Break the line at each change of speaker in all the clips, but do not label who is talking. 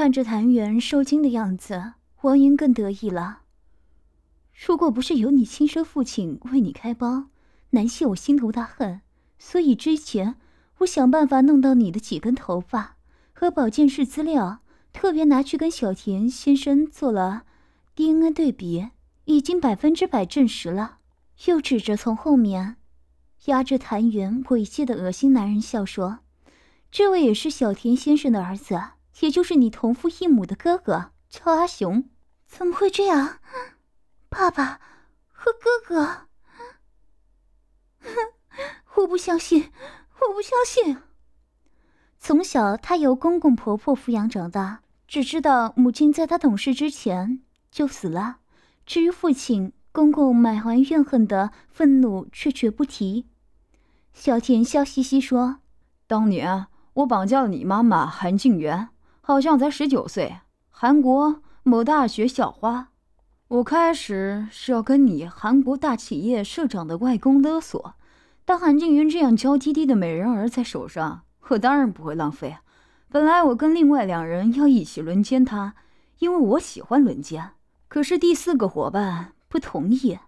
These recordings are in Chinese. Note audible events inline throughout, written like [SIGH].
看着谭元受惊的样子，王莹更得意了。如果不是有你亲生父亲为你开包，难泄我心头大恨。所以之前我想办法弄到你的几根头发和保健室资料，特别拿去跟小田先生做了 DNA 对比，已经百分之百证实了。又指着从后面压着谭元猥亵的恶心男人笑说：“这位也是小田先生的儿子，也就是你同父异母的哥哥，叫阿雄。怎么会这样？爸爸和哥哥？哼！[LAUGHS] ”我不相信，我不相信。从小，他由公公婆婆抚养长大，只知道母亲在他懂事之前就死了。至于父亲，公公满怀怨恨的愤怒却绝不提。小田笑嘻嘻说：“
当年我绑架了你妈妈韩静媛，好像才十九岁，韩国某大学校花。我开始是要跟你韩国大企业社长的外公勒索。”但韩静云这样娇滴滴的美人儿在手上，我当然不会浪费。本来我跟另外两人要一起轮奸她，因为我喜欢轮奸。可是第四个伙伴不同意，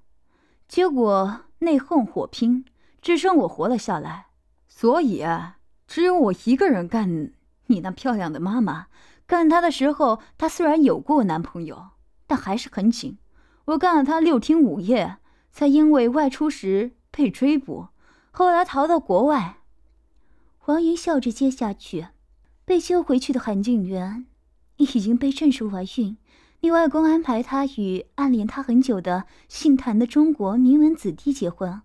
结果内讧火拼，只剩我活了下来。所以只有我一个人干你那漂亮的妈妈。干她的时候，她虽然有过男朋友，但还是很紧。我干了她六天五夜，才因为外出时被追捕。后来逃到国外，
王云笑着接下去。被救回去的韩静媛已经被证实怀孕。你外公安排她与暗恋她很久的姓谭的中国名门子弟结婚，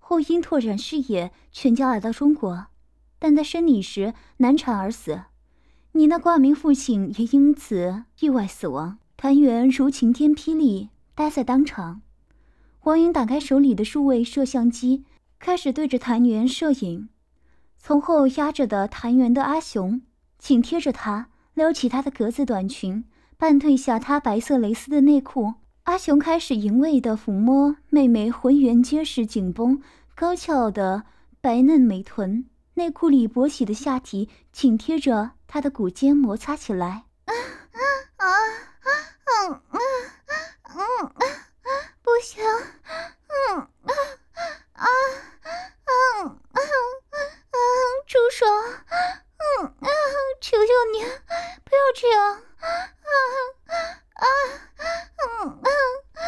后因拓展事业，全家来到中国，但在生你时难产而死。你那挂名父亲也因此意外死亡。谭元如晴天霹雳，呆在当场。王云打开手里的数位摄像机。开始对着谭元摄影，从后压着的谭元的阿雄紧贴着他，撩起他的格子短裙，半褪下他白色蕾丝的内裤。阿雄开始淫味的抚摸妹妹浑圆结实、紧绷高翘的白嫩美臀，内裤里勃起的下体紧贴着他的骨尖摩擦起来。啊啊啊！嗯嗯嗯嗯，不行，嗯啊啊。嗯嗯嗯，住手！嗯嗯，求求你，不要这样！啊啊嗯嗯嗯，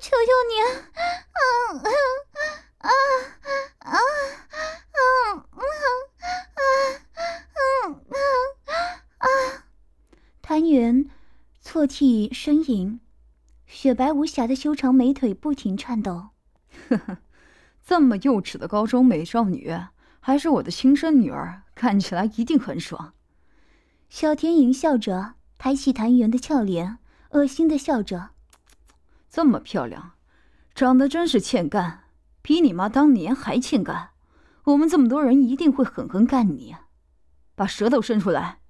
求求你！嗯嗯啊啊嗯嗯啊嗯嗯啊！谭元错替呻吟，雪白无瑕的修长美腿不停颤抖。[LAUGHS]
呵呵。这么幼稚的高中美少女，还是我的亲生女儿，看起来一定很爽。
小田淫笑着，抬起谭元的俏脸，恶心的笑着。
这么漂亮，长得真是欠干，比你妈当年还欠干。我们这么多人一定会狠狠干你，把舌头伸出来。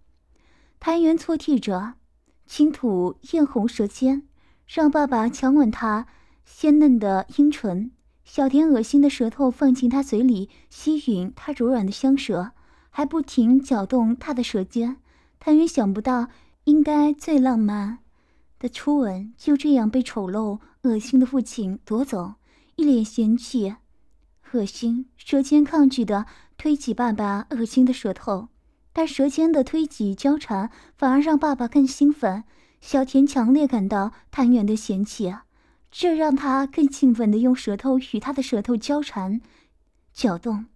谭元错替着，轻吐艳红舌尖，让爸爸强吻她鲜嫩的阴唇。小田恶心的舌头放进他嘴里，吸吮他柔软的香舌，还不停搅动他的舌尖。谭云想不到，应该最浪漫的初吻就这样被丑陋、恶心的父亲夺走，一脸嫌弃、恶心，舌尖抗拒的推挤爸爸恶心的舌头，但舌尖的推挤交缠，反而让爸爸更兴奋。小田强烈感到谭元的嫌弃。这让他更兴奋地用舌头与他的舌头交缠、搅动。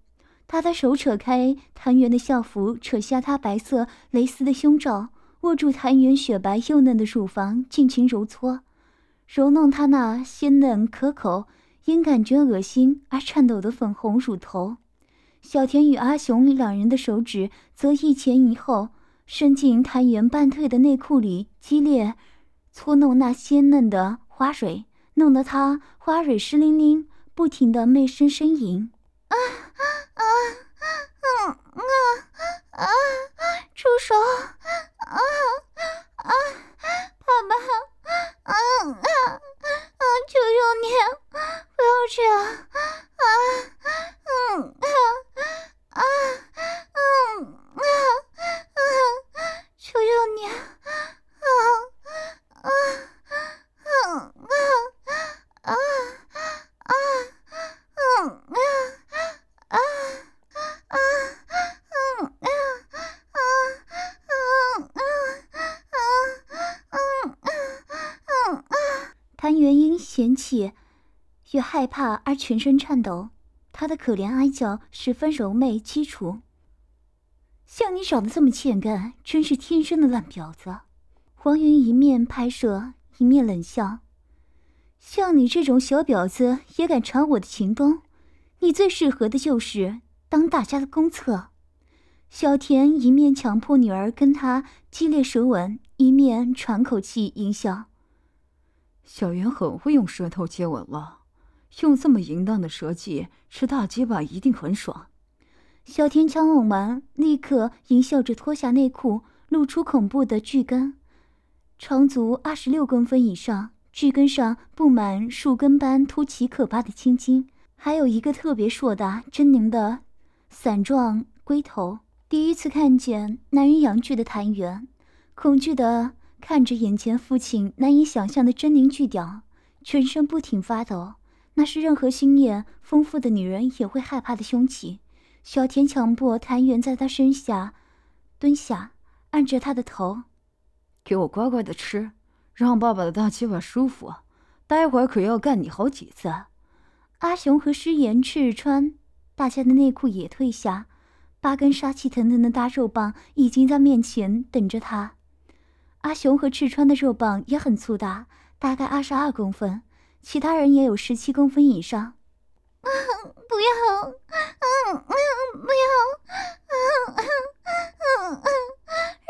他的手扯开谭元的校服，扯下他白色蕾丝的胸罩，握住谭元雪白幼嫩的乳房，尽情揉搓、揉弄他那鲜嫩可口、因感觉恶心而颤抖的粉红乳头。小田与阿雄两人的手指则一前一后伸进谭元半退的内裤里，激烈搓弄那鲜嫩的花蕊。弄得他花蕊湿淋淋，不停的媚声呻吟。啊啊啊啊啊啊！住手！啊啊！爸爸！啊啊啊！求求你，不要这样！啊嗯啊啊嗯啊啊求求你啊啊害怕而全身颤抖，他的可怜哀叫十分柔媚凄楚。像你长得这么欠干，真是天生的烂婊子！黄云一面拍摄，一面冷笑：“像你这种小婊子也敢尝我的情功？你最适合的就是当大家的公厕。”小田一面强迫女儿跟他激烈舌吻，一面喘口气淫笑：“
小圆很会用舌头接吻了，用这么淫荡的舌技吃大鸡巴一定很爽。”
小天枪吻完，立刻淫笑着脱下内裤，露出恐怖的巨根，长足二十六公分以上，巨根上布满树根般凸起可怕的青筋，还有一个特别硕大狰狞的伞状龟头。第一次看见男人阳具的谭元，恐惧的看着眼前父亲难以想象的狰狞巨屌，全身不停发抖。那是任何心眼丰富的女人也会害怕的凶器。小田强迫谭元在他身下蹲下，按着他的头，
给我乖乖的吃，让爸爸的大鸡巴舒服。待会儿可要干你好几次。
阿雄和诗言赤穿，大家的内裤也退下，八根杀气腾腾的大肉棒已经在面前等着他。阿雄和赤川的肉棒也很粗大，大概二十二公分，其他人也有十七公分以上。不要，嗯嗯，不要，嗯嗯嗯嗯，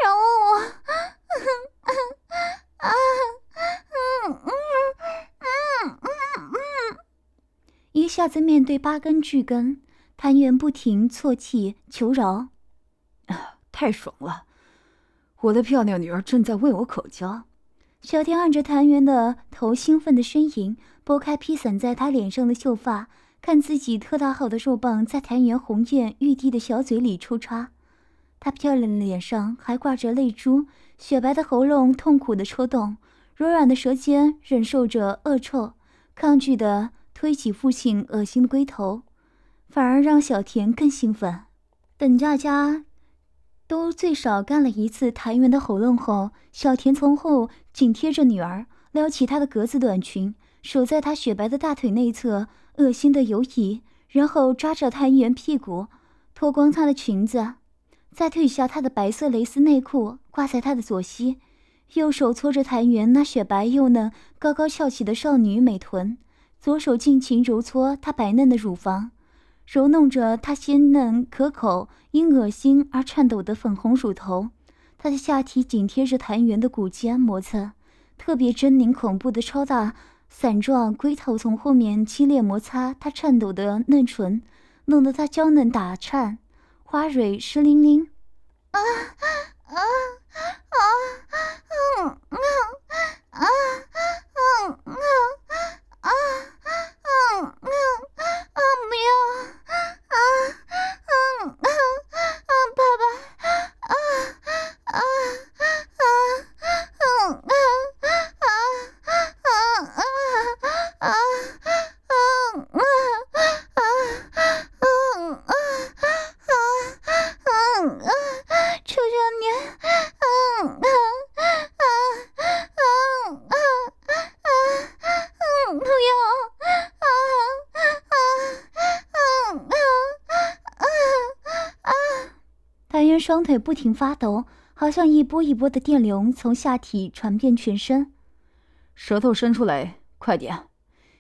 饶我，嗯嗯啊，嗯嗯嗯嗯，一下子面对八根巨根，谭元不停啜泣求饶，
啊，太爽了！我的漂亮女儿正在为我口交。
小天按着谭元的头，兴奋的呻吟，拨开披散在他脸上的秀发。看自己特大号的肉棒在谭元红艳欲滴的小嘴里抽插，她漂亮的脸上还挂着泪珠，雪白的喉咙痛苦的抽动，柔软的舌尖忍受着恶臭，抗拒的推起父亲恶心的龟头，反而让小田更兴奋。等大家都最少干了一次谭元的喉咙后，小田从后紧贴着女儿，撩起她的格子短裙，手在她雪白的大腿内侧。恶心的游移，然后抓着谭元屁股，脱光她的裙子，再褪下她的白色蕾丝内裤，挂在她的左膝，右手搓着谭元那雪白又嫩、高高翘起的少女美臀，左手尽情揉搓她白嫩的乳房，揉弄着她鲜嫩可口、因恶心而颤抖的粉红乳头。她的下体紧贴着谭元的骨尖磨蹭，特别狰狞恐怖的超大。伞状龟头从后面激烈摩擦她颤抖的嫩唇，弄得她娇嫩打颤，花蕊湿淋淋。啊啊啊啊！嗯嗯啊嗯嗯啊啊啊啊！不要啊啊啊啊！爸爸啊啊啊嗯啊啊啊啊！啊啊啊啊啊啊啊啊！求求你，啊啊啊啊啊啊啊！不要，啊啊啊啊啊啊！谭元双腿不停发抖，好像一波一波的电流从下体传遍全身。
舌头伸出来，快点！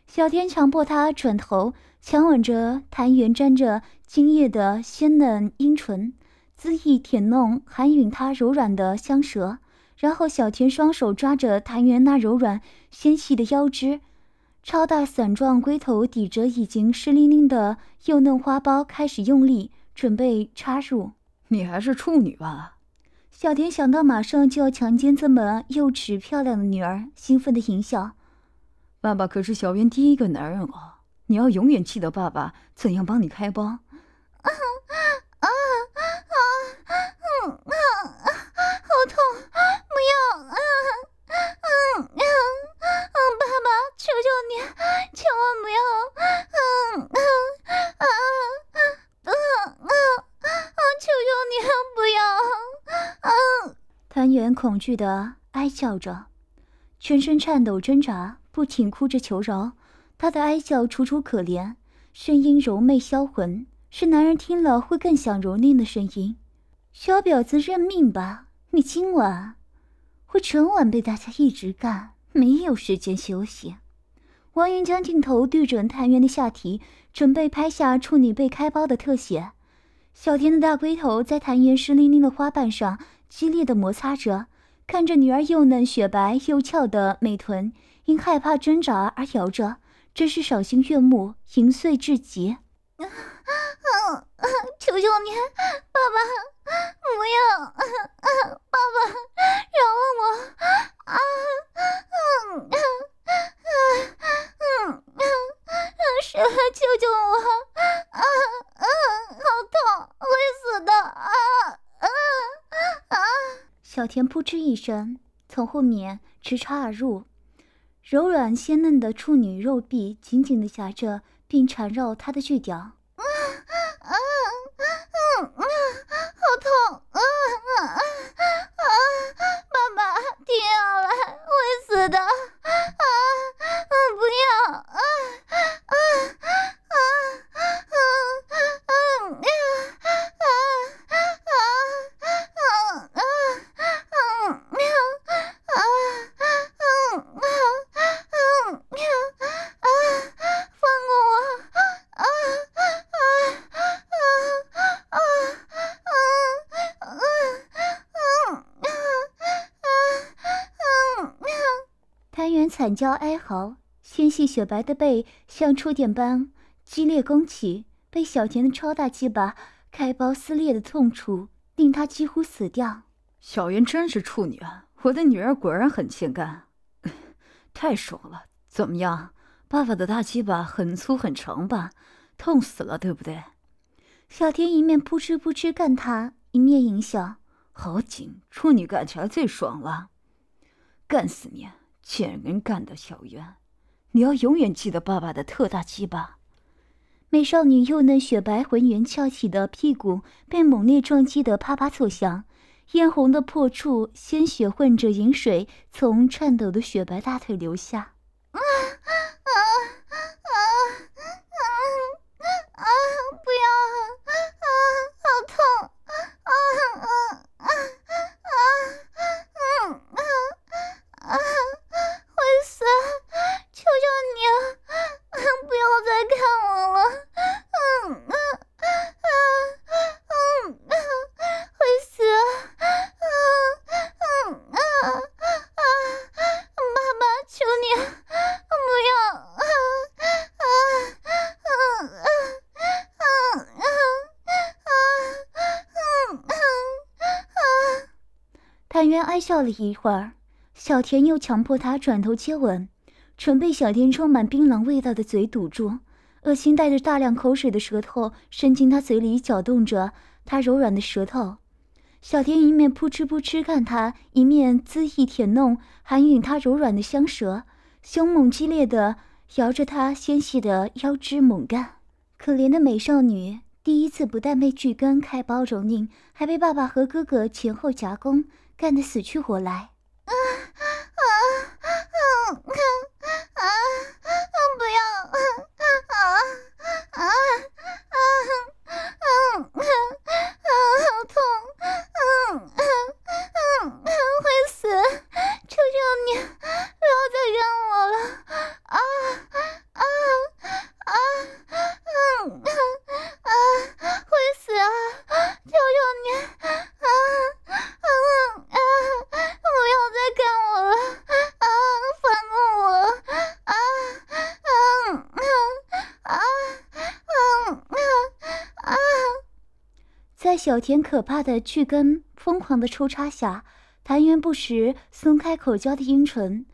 小天强迫他转头，强吻着谭元沾着精液的鲜嫩阴唇，恣意舔弄，含吮他柔软的香舌。然后小田双手抓着谭元那柔软纤细的腰肢，超大伞状龟头抵着已经湿淋淋的幼嫩花苞，开始用力准备插入。
你还是处女吧？
小田想到马上就要强奸这么幼稚漂亮的女儿，兴奋的淫笑。
爸爸可是小圆第一个男人哦，你要永远记得爸爸怎样帮你开包。啊啊啊
啊啊啊！好痛！不要！啊啊啊啊，爸爸，求求你，千万不要！嗯嗯啊啊啊啊啊！求求你不要！嗯，谭元恐惧的哀叫着。全身颤抖挣扎，不停哭着求饶。他的哀叫楚楚可怜，声音柔媚销魂，是男人听了会更想蹂躏的声音。小婊子，认命吧！你今晚会整晚被大家一直干，没有时间休息。王云将镜头对准谭元的下体，准备拍下处女被开包的特写。小田的大龟头在谭元湿淋淋的花瓣上激烈的摩擦着，看着女儿又嫩雪白又翘的美臀，因害怕挣扎而摇着，真是赏心悦目，淫碎至极。[LAUGHS] 求求你，爸爸，不要，爸爸，饶了我！啊，嗯，嗯，嗯，谁来，救救我！啊，嗯，好痛，会死的！啊，啊，啊！小田扑哧一声从后面直插而入，柔软鲜嫩的处女肉臂紧紧地夹着并缠绕他的巨屌。惨叫哀嚎，纤细雪白的背像触电般激烈弓起，被小田的超大鸡巴开包撕裂的痛楚，令他几乎死掉。
小圆真是处女啊！我的女儿果然很欠干，[LAUGHS] 太爽了！怎么样，爸爸的大鸡巴很粗很长吧？痛死了，对不对？
小田一面扑哧扑哧干他，一面淫笑：“
好紧，处女干起来最爽了，干死你！”贱人干的，小圆，你要永远记得爸爸的特大鸡巴。
美少女幼嫩雪白、浑圆翘起的屁股被猛烈撞击得啪啪作响，嫣红的破处，鲜血混着饮水从颤抖的雪白大腿流下。谭渊哀笑了一会儿。小田又强迫他转头接吻，唇被小田充满槟榔味道的嘴堵住，恶心带着大量口水的舌头伸进他嘴里，搅动着他柔软的舌头。小田一面扑哧扑哧看他，一面恣意舔弄，含吮他柔软的香舌，凶猛激烈的摇着他纤细的腰肢猛干。可怜的美少女，第一次不但被巨根开包蹂躏，还被爸爸和哥哥前后夹攻，干得死去活来。啊啊啊啊啊！不要！啊啊啊啊啊啊！好痛！嗯嗯嗯，会死！求求你，不要再干我了！啊啊啊嗯啊！会死啊！求求你！啊啊啊！不要再干我了！啊，放过我！啊啊啊啊啊！在小田可怕的巨根疯狂的抽插下，谭元不时松开口交的阴唇，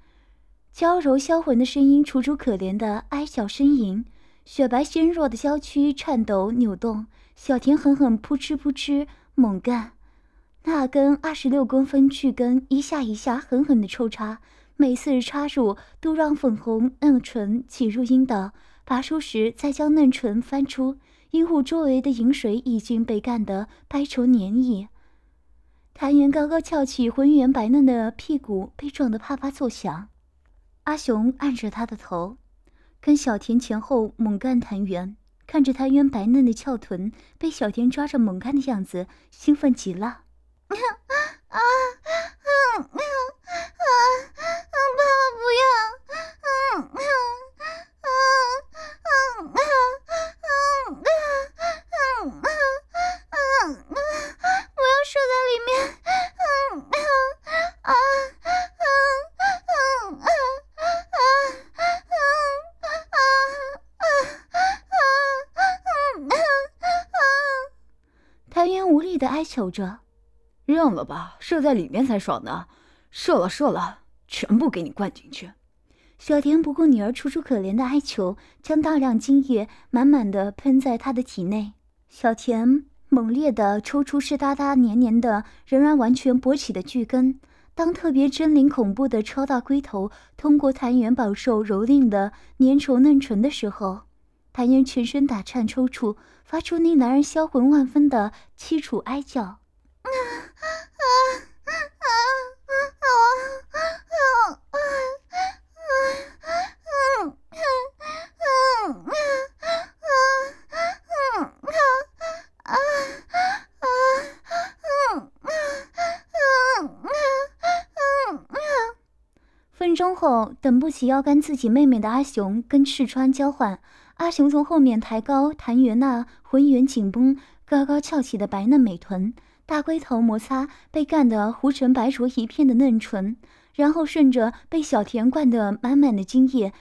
娇柔销魂的声音，楚楚可怜的哀小呻吟，雪白纤弱的娇躯颤抖扭动，小田狠狠扑哧扑哧猛干。那根二十六公分巨根一下一下狠狠的抽插，每次插入都让粉红嫩唇挤入阴道，拔出时再将嫩唇翻出，阴户周围的饮水已经被干得白稠黏液。谭元高高翘起浑圆白嫩的屁股被撞得啪啪作响，阿雄按着他的头，跟小田前后猛干谭元，看着谭元白嫩的翘臀被小田抓着猛干的样子，兴奋极了。啊啊啊啊啊！爸爸不要！啊啊啊啊射在里面嗯嗯。求着，
认了吧，射在里面才爽呢。射了，射了，全部给你灌进去。
小田不顾女儿楚楚可怜的哀求，将大量精液满满的喷在她的体内。小田猛烈地抽出湿哒哒黏黏的、仍然完全勃起的巨根。当特别狰狞恐怖的超大龟头通过谭元饱受蹂躏的粘稠嫩唇的时候，谭元全身打颤抽搐。发出令男人销魂万分的凄楚哀叫，后，等不起要干自己妹妹的阿雄跟赤川交换。阿雄从后面抬高谭元那浑圆紧绷、高高翘起的白嫩美臀，大龟头摩擦被干得糊成白灼一片的嫩唇，然后顺着被小田灌得满满的精液，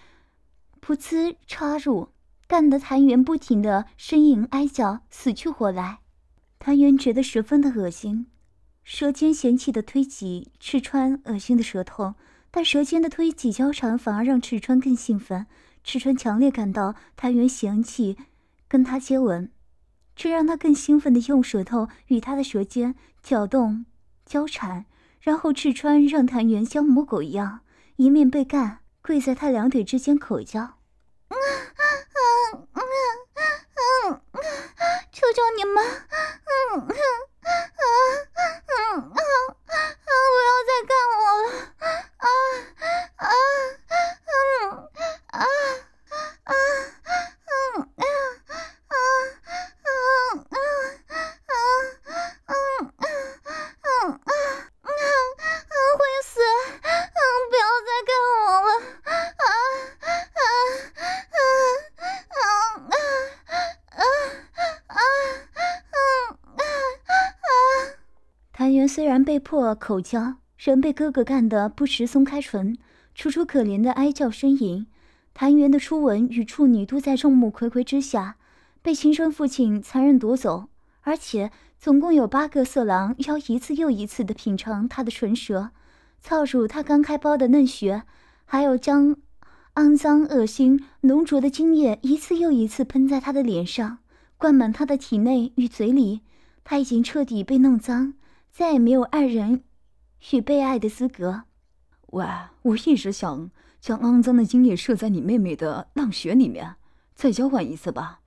噗呲插入，干得谭元不停的呻吟哀叫，死去活来。谭元觉得十分的恶心，舌尖嫌弃的推挤赤川恶心的舌头，但舌尖的推挤交缠反而让赤川更兴奋。赤川强烈感到谭元嫌弃跟他接吻，这让他更兴奋地用舌头与他的舌尖搅动、交缠，然后赤川让谭元像母狗一样，一面被干，跪在他两腿之间口交：“嗯嗯嗯嗯嗯，求求你们，嗯嗯虽然被迫口交，仍被哥哥干得不时松开唇，楚楚可怜的哀叫呻吟。谭元的初吻与处女都在众目睽睽之下被亲生父亲残忍夺走，而且总共有八个色狼要一次又一次地品尝他的唇舌，操入他刚开包的嫩穴，还有将肮脏、恶心、浓浊的精液一次又一次喷在他的脸上，灌满他的体内与嘴里。他已经彻底被弄脏，再也没有爱人与被爱的资格。
喂，我一直想。将肮脏的精液射在你妹妹的浪穴里面，再交换一次吧。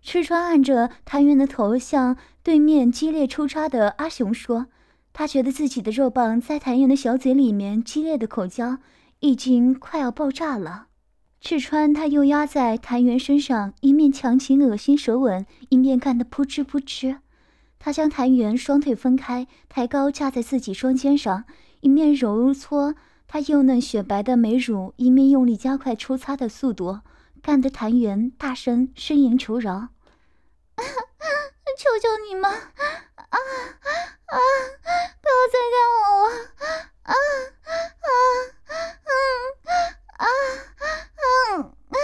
赤川按着谭元的头，向对面激烈抽插的阿雄说：“他觉得自己的肉棒在谭元的小嘴里面激烈的口交，已经快要爆炸了。”赤川他又压在谭元身上，一面强行恶心舌吻，一面干得扑哧扑哧。他将谭元双腿分开，抬高架在自己双肩上，一面揉搓他幼嫩雪白的美乳，一面用力加快摩擦的速度，干得谭元大声呻吟求饶：“ [LAUGHS] 求求你们，啊啊，不要再干我了，啊啊啊啊啊啊！”